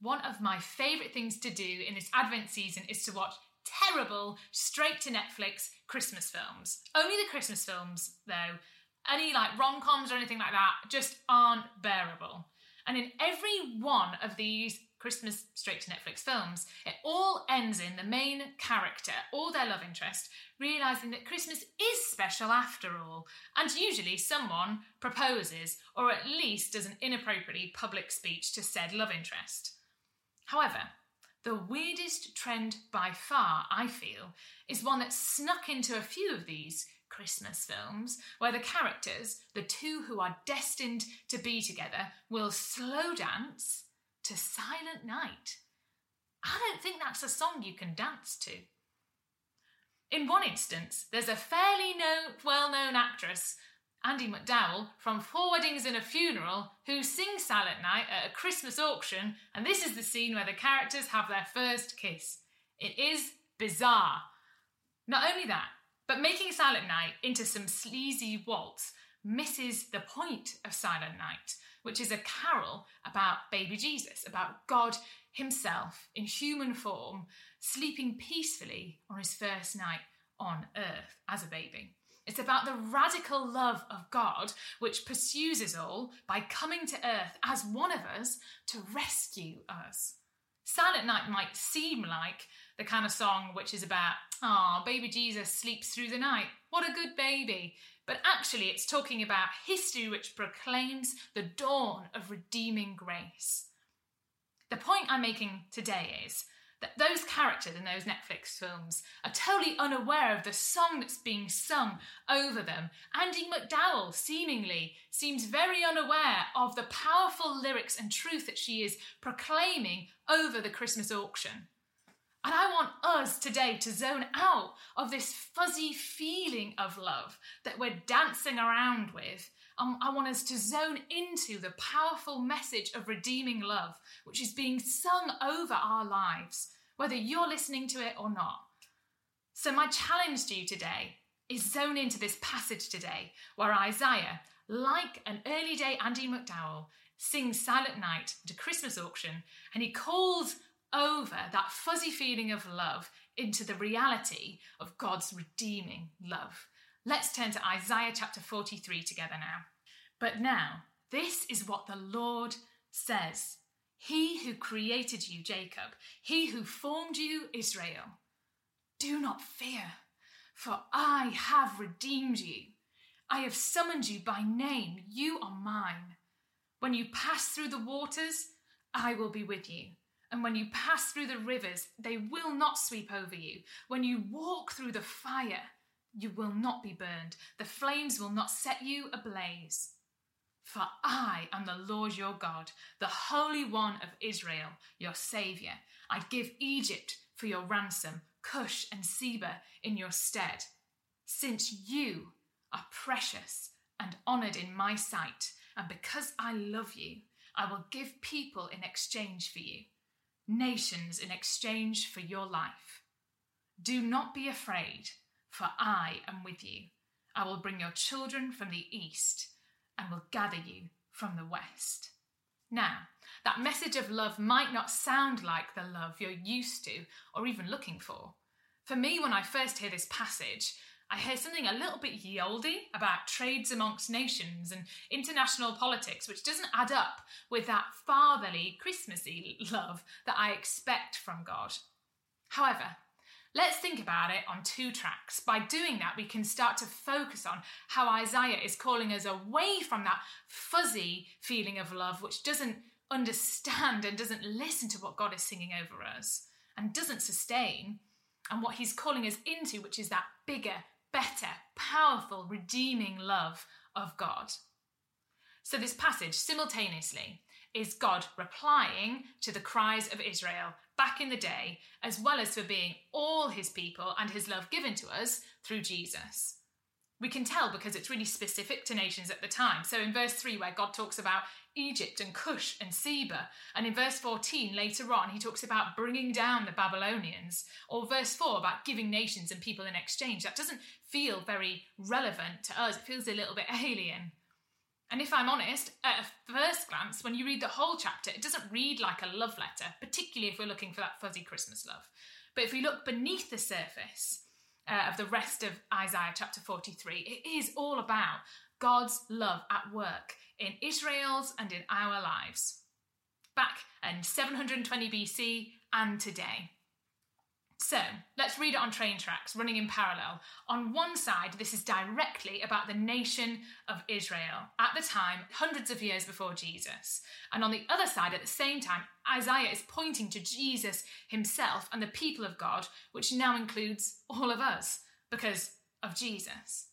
one of my favourite things to do in this Advent season is to watch terrible, straight to Netflix Christmas films. Only the Christmas films, though. Any like rom coms or anything like that just aren't bearable. And in every one of these Christmas straight to Netflix films, it all ends in the main character or their love interest realizing that Christmas is special after all, and usually someone proposes or at least does an inappropriately public speech to said love interest. However, the weirdest trend by far, I feel, is one that snuck into a few of these Christmas films, where the characters, the two who are destined to be together, will slow dance to Silent Night. I don't think that's a song you can dance to. In one instance, there's a fairly well known actress, Andie MacDowell from Four Weddings and a Funeral, who sings Silent Night at a Christmas auction, and this is the scene where the characters have their first kiss. It is bizarre. Not only that, but making Silent Night into some sleazy waltz misses the point of Silent Night which is a carol about baby Jesus, about God himself in human form, sleeping peacefully on his first night on earth as a baby. It's about the radical love of God which pursues us all by coming to earth as one of us to rescue us. Silent Night might seem like the kind of song which is about, ah, baby Jesus sleeps through the night. What a good baby. But actually, it's talking about history which proclaims the dawn of redeeming grace. The point I'm making today is those characters in those Netflix films are totally unaware of the song that's being sung over them. Andie MacDowell seemingly seems very unaware of the powerful lyrics and truth that she is proclaiming over the Christmas auction. And I want us today to zone out of this fuzzy feeling of love that we're dancing around with. Um, I want us to zone into the powerful message of redeeming love, which is being sung over our lives, whether you're listening to it or not. So, my challenge to you today is zone into this passage today where Isaiah, like an early day Andie MacDowell, sings Silent Night at a Christmas auction and he calls over that fuzzy feeling of love into the reality of God's redeeming love. Let's turn to Isaiah chapter 43 together now. But now, this is what the Lord says He who created you, Jacob, he who formed you, Israel. Do not fear, for I have redeemed you. I have summoned you by name. You are mine. When you pass through the waters, I will be with you and when you pass through the rivers, they will not sweep over you. When you walk through the fire, you will not be burned. The flames will not set you ablaze. For I am the Lord your God, the Holy One of Israel, your Saviour. I give Egypt for your ransom, Cush and Seba in your stead. Since you are precious and honoured in my sight, and because I love you, I will give people in exchange for you nations in exchange for your life. Do not be afraid, for I am with you. I will bring your children from the east and will gather you from the west. Now, that message of love might not sound like the love you're used to or even looking for. For me, when I first hear this passage, I hear something a little bit yoldy about trades amongst nations and international politics, which doesn't add up with that fatherly, Christmassy love that I expect from God. However, Let's think about it on two tracks. By doing that, we can start to focus on how Isaiah is calling us away from that fuzzy feeling of love, which doesn't understand and doesn't listen to what God is singing over us and doesn't sustain, and what he's calling us into, which is that bigger, better, powerful, redeeming love of God. So, this passage simultaneously is God replying to the cries of Israel back in the day, as well as for being all his people and his love given to us through Jesus. We can tell because it's really specific to nations at the time. So in verse 3, where God talks about Egypt and Cush and Seba, and in verse 14, later on, he talks about bringing down the Babylonians, or verse 4 about giving nations and people in exchange. That doesn't feel very relevant to us, it feels a little bit alien. And if I'm honest, at a first glance, when you read the whole chapter, it doesn't read like a love letter, particularly if we're looking for that fuzzy Christmas love. But if we look beneath the surface uh, of the rest of Isaiah chapter 43, it is all about God's love at work in Israel's and in our lives. Back in 720 BC and today. So let's read it on train tracks, running in parallel. On one side, this is directly about the nation of Israel at the time, hundreds of years before Jesus. And on the other side, at the same time, Isaiah is pointing to Jesus himself and the people of God, which now includes all of us because of Jesus.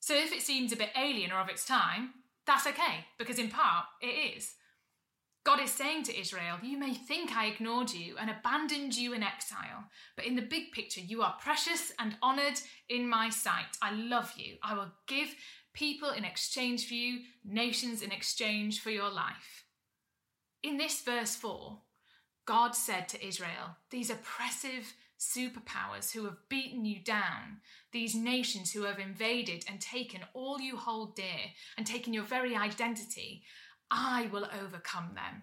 So if it seems a bit alien or of its time, that's okay, because in part it is. God is saying to Israel, You may think I ignored you and abandoned you in exile, but in the big picture, you are precious and honoured in my sight. I love you. I will give people in exchange for you, nations in exchange for your life. In this verse 4, God said to Israel, These oppressive superpowers who have beaten you down, these nations who have invaded and taken all you hold dear and taken your very identity, I will overcome them.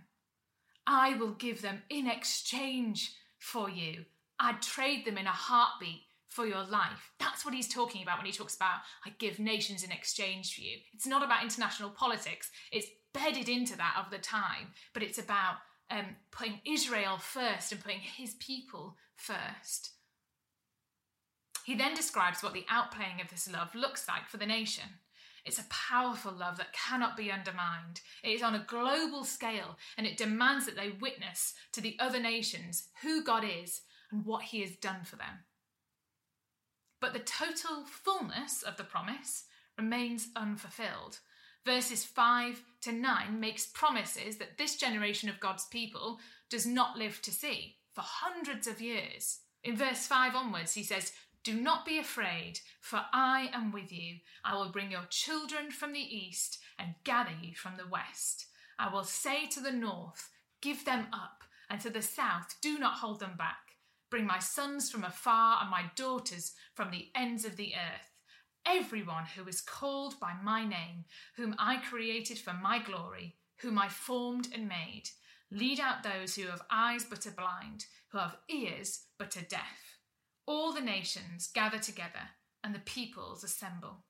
I will give them in exchange for you. I'd trade them in a heartbeat for your life. That's what he's talking about when he talks about, I give nations in exchange for you. It's not about international politics, it's bedded into that of the time, but it's about um, putting Israel first and putting his people first. He then describes what the outplaying of this love looks like for the nation. It's a powerful love that cannot be undermined. It is on a global scale and it demands that they witness to the other nations who God is and what He has done for them. But the total fullness of the promise remains unfulfilled. Verses 5 to 9 makes promises that this generation of God's people does not live to see for hundreds of years. In verse 5 onwards, he says, do not be afraid, for I am with you. I will bring your children from the east and gather you from the west. I will say to the north, Give them up, and to the south, Do not hold them back. Bring my sons from afar and my daughters from the ends of the earth. Everyone who is called by my name, whom I created for my glory, whom I formed and made. Lead out those who have eyes but are blind, who have ears but are deaf. All the nations gather together and the peoples assemble.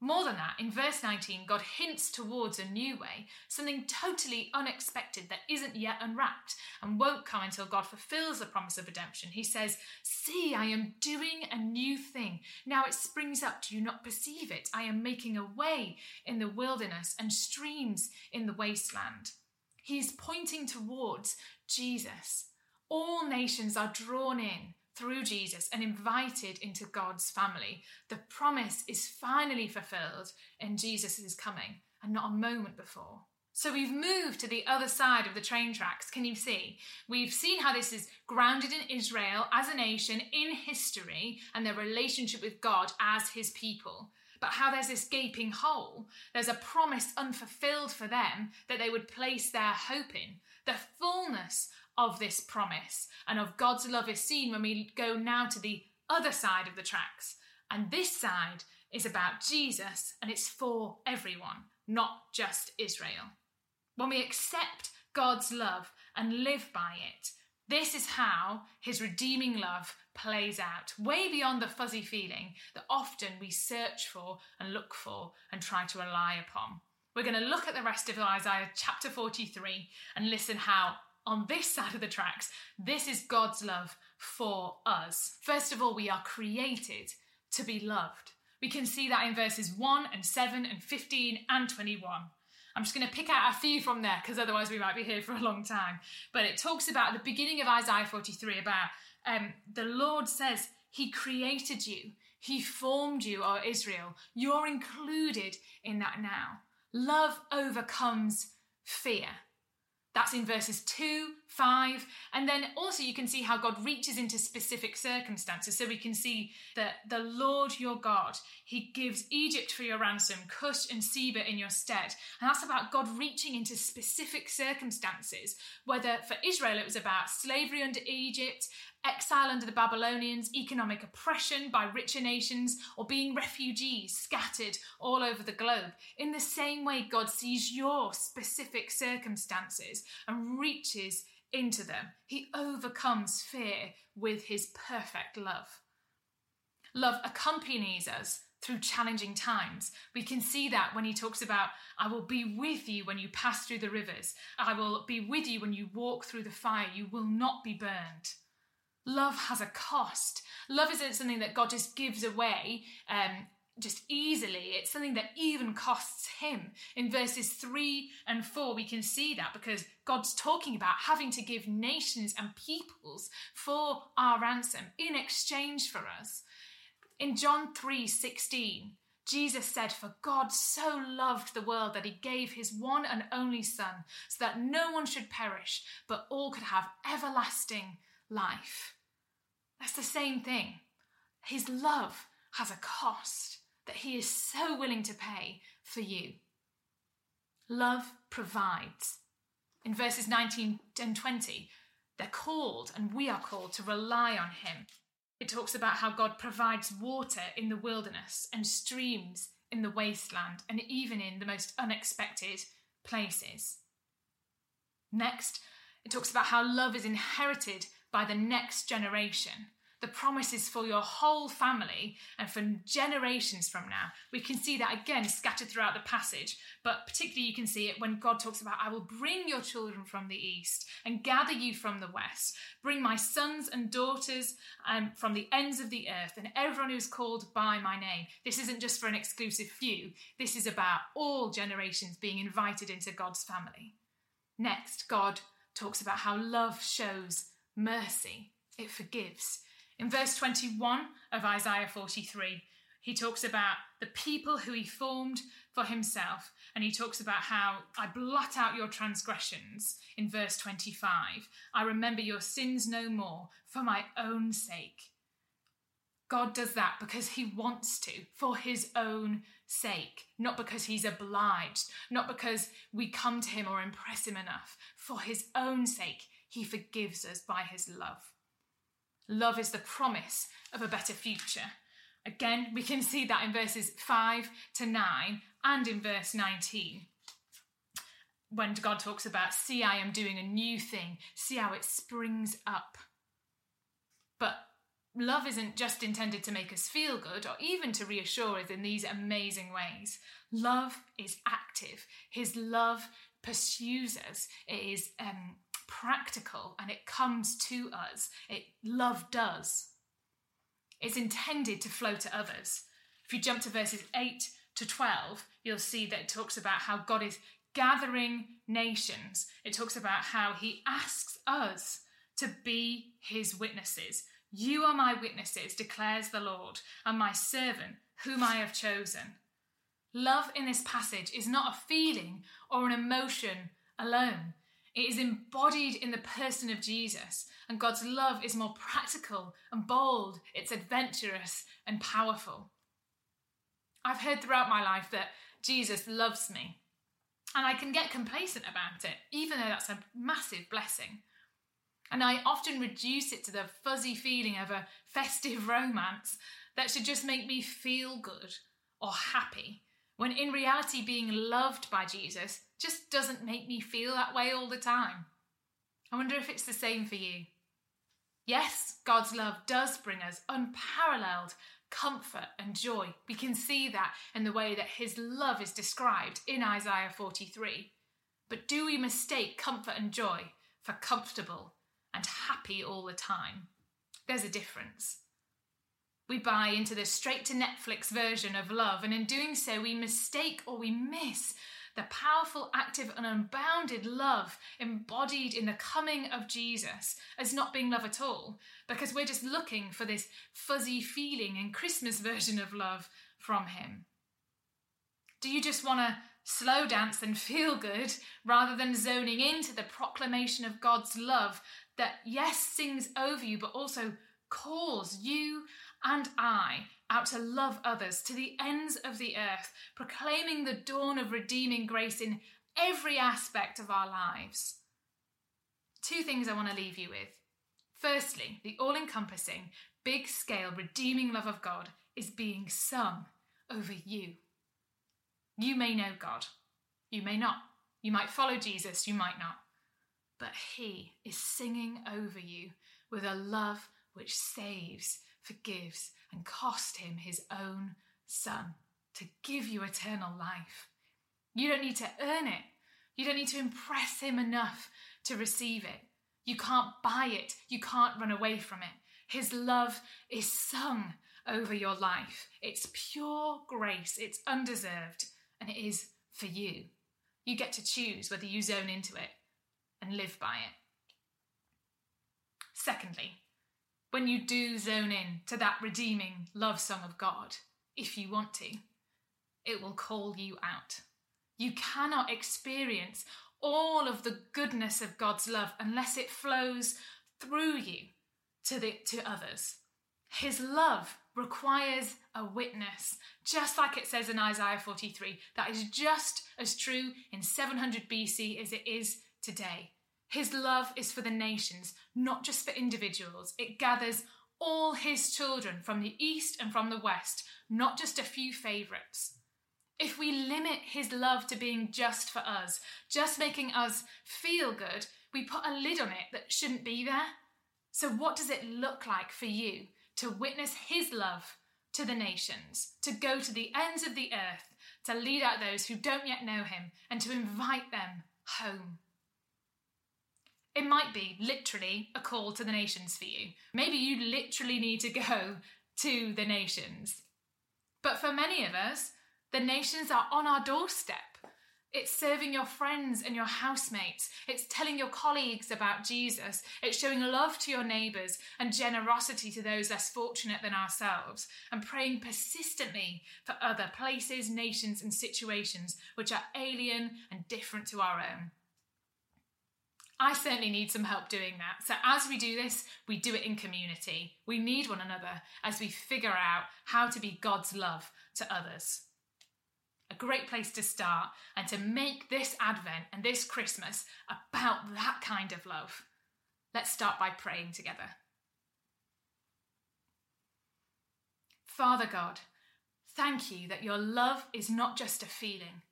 More than that, in verse 19, God hints towards a new way, something totally unexpected that isn't yet unwrapped and won't come until God fulfills the promise of redemption. He says, See, I am doing a new thing. Now it springs up. Do you not perceive it? I am making a way in the wilderness and streams in the wasteland. He's pointing towards Jesus. All nations are drawn in through Jesus and invited into God's family. The promise is finally fulfilled in Jesus' coming and not a moment before. So we've moved to the other side of the train tracks. Can you see? We've seen how this is grounded in Israel as a nation in history and their relationship with God as his people. But how there's this gaping hole. There's a promise unfulfilled for them that they would place their hope in. The fullness of this promise and of God's love is seen when we go now to the other side of the tracks. And this side is about Jesus and it's for everyone, not just Israel. When we accept God's love and live by it, this is how his redeeming love plays out, way beyond the fuzzy feeling that often we search for and look for and try to rely upon. We're going to look at the rest of Isaiah chapter 43 and listen how on this side of the tracks, this is God's love for us. First of all, we are created to be loved. We can see that in verses 1 and 7 and 15 and 21. I'm just going to pick out a few from there because otherwise we might be here for a long time. But it talks about the beginning of Isaiah 43 about um, the Lord says, He created you, He formed you, O Israel. You're included in that now. Love overcomes fear. That's in verses 2, 5, and then also you can see how God reaches into specific circumstances. So we can see that the Lord your God, He gives Egypt for your ransom, Cush and Seba in your stead. And that's about God reaching into specific circumstances, whether for Israel it was about slavery under Egypt, exile under the Babylonians, economic oppression by richer nations, or being refugees scattered all over the globe. In the same way, God sees your specific circumstances and reaches into them. He overcomes fear with his perfect love. Love accompanies us through challenging times. We can see that when he talks about, I will be with you when you pass through the rivers, I will be with you when you walk through the fire, you will not be burned. Love has a cost. Love isn't something that God just gives away um, just easily. It's something that even costs him. In verses 3 and 4, we can see that because God's talking about having to give nations and peoples for our ransom in exchange for us. In John 3 16, Jesus said, For God so loved the world that he gave his one and only Son, so that no one should perish, but all could have everlasting life. That's the same thing. His love has a cost that he is so willing to pay for you. Love provides. In verses 19 and 20, they're called, and we are called to rely on him. It talks about how God provides water in the wilderness and streams in the wasteland and even in the most unexpected places. Next, it talks about how love is inherited by the next generation the promises for your whole family and for generations from now. We can see that again scattered throughout the passage, but particularly you can see it when God talks about, I will bring your children from the east and gather you from the west, bring my sons and daughters um, from the ends of the earth, and everyone who is called by my name. This isn't just for an exclusive few, this is about all generations being invited into God's family. Next, God talks about how love shows mercy, it forgives. In verse 21 of Isaiah 43, he talks about the people who he formed for himself. And he talks about how I blot out your transgressions in verse 25. I remember your sins no more for my own sake. God does that because he wants to, for his own sake, not because he's obliged, not because we come to him or impress him enough. For his own sake, he forgives us by his love. Love is the promise of a better future. Again, we can see that in verses 5 to 9 and in verse 19. When God talks about, see, I am doing a new thing, see how it springs up. But love isn't just intended to make us feel good or even to reassure us in these amazing ways. Love is active, His love pursues us, it is um, practical and it comes to us. It love does. It's intended to flow to others. If you jump to verses 8 to 12, you'll see that it talks about how God is gathering nations. It talks about how he asks us to be his witnesses. You are my witnesses, declares the Lord, and my servant, whom I have chosen. Love in this passage is not a feeling or an emotion alone. It is embodied in the person of Jesus, and God's love is more practical and bold, it's adventurous and powerful. I've heard throughout my life that Jesus loves me, and I can get complacent about it, even though that's a massive blessing. And I often reduce it to the fuzzy feeling of a festive romance that should just make me feel good or happy when in reality, being loved by Jesus just doesn't make me feel that way all the time. I wonder if it's the same for you. Yes, God's love does bring us unparalleled comfort and joy. We can see that in the way that His love is described in Isaiah 43. But do we mistake comfort and joy for comfortable and happy all the time? There's a difference. We buy into the straight to Netflix version of love, and in doing so, we mistake or we miss the powerful, active, and unbounded love embodied in the coming of Jesus as not being love at all, because we're just looking for this fuzzy feeling and Christmas version of love from Him. Do you just want to slow dance and feel good rather than zoning into the proclamation of God's love that, yes, sings over you, but also calls you and I out to love others to the ends of the earth, proclaiming the dawn of redeeming grace in every aspect of our lives. Two things I want to leave you with. Firstly, the all encompassing, big scale, redeeming love of God is being sung over you. You may know God, you may not. You might follow Jesus, you might not. But He is singing over you with a love which saves, forgives, and cost Him His own Son to give you eternal life. You don't need to earn it. You don't need to impress Him enough to receive it. You can't buy it. You can't run away from it. His love is sung over your life. It's pure grace, it's undeserved, and it is for you. You get to choose whether you zone into it and live by it. Secondly, when you do zone in to that redeeming love song of God, if you want to, it will call you out. You cannot experience all of the goodness of God's love unless it flows through you to, the, to others. His love requires a witness, just like it says in Isaiah 43. That is just as true in 700 BC as it is today. His love is for the nations, not just for individuals. It gathers all his children from the east and from the west, not just a few favourites. If we limit his love to being just for us, just making us feel good, we put a lid on it that shouldn't be there. So, what does it look like for you to witness his love to the nations, to go to the ends of the earth, to lead out those who don't yet know him, and to invite them home? It might be literally a call to the nations for you. Maybe you literally need to go to the nations. But for many of us, the nations are on our doorstep. It's serving your friends and your housemates. It's telling your colleagues about Jesus. It's showing love to your neighbours and generosity to those less fortunate than ourselves, and praying persistently for other places, nations, and situations which are alien and different to our own. I certainly need some help doing that. So, as we do this, we do it in community. We need one another as we figure out how to be God's love to others. A great place to start and to make this Advent and this Christmas about that kind of love. Let's start by praying together. Father God, thank you that your love is not just a feeling.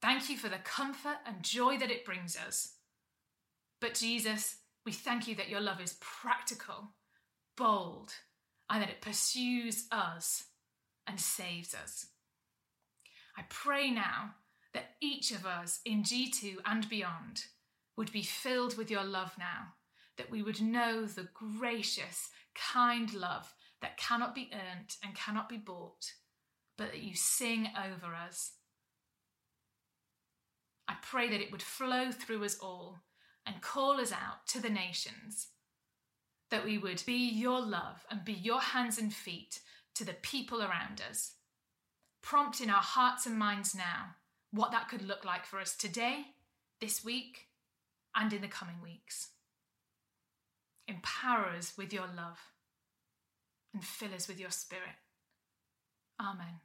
Thank you for the comfort and joy that it brings us. But Jesus, we thank you that your love is practical, bold, and that it pursues us and saves us. I pray now that each of us in G2 and beyond would be filled with your love now, that we would know the gracious, kind love that cannot be earned and cannot be bought, but that you sing over us. I pray that it would flow through us all and call us out to the nations, that we would be your love and be your hands and feet to the people around us. Prompt in our hearts and minds now what that could look like for us today, this week, and in the coming weeks. Empower us with your love and fill us with your spirit. Amen.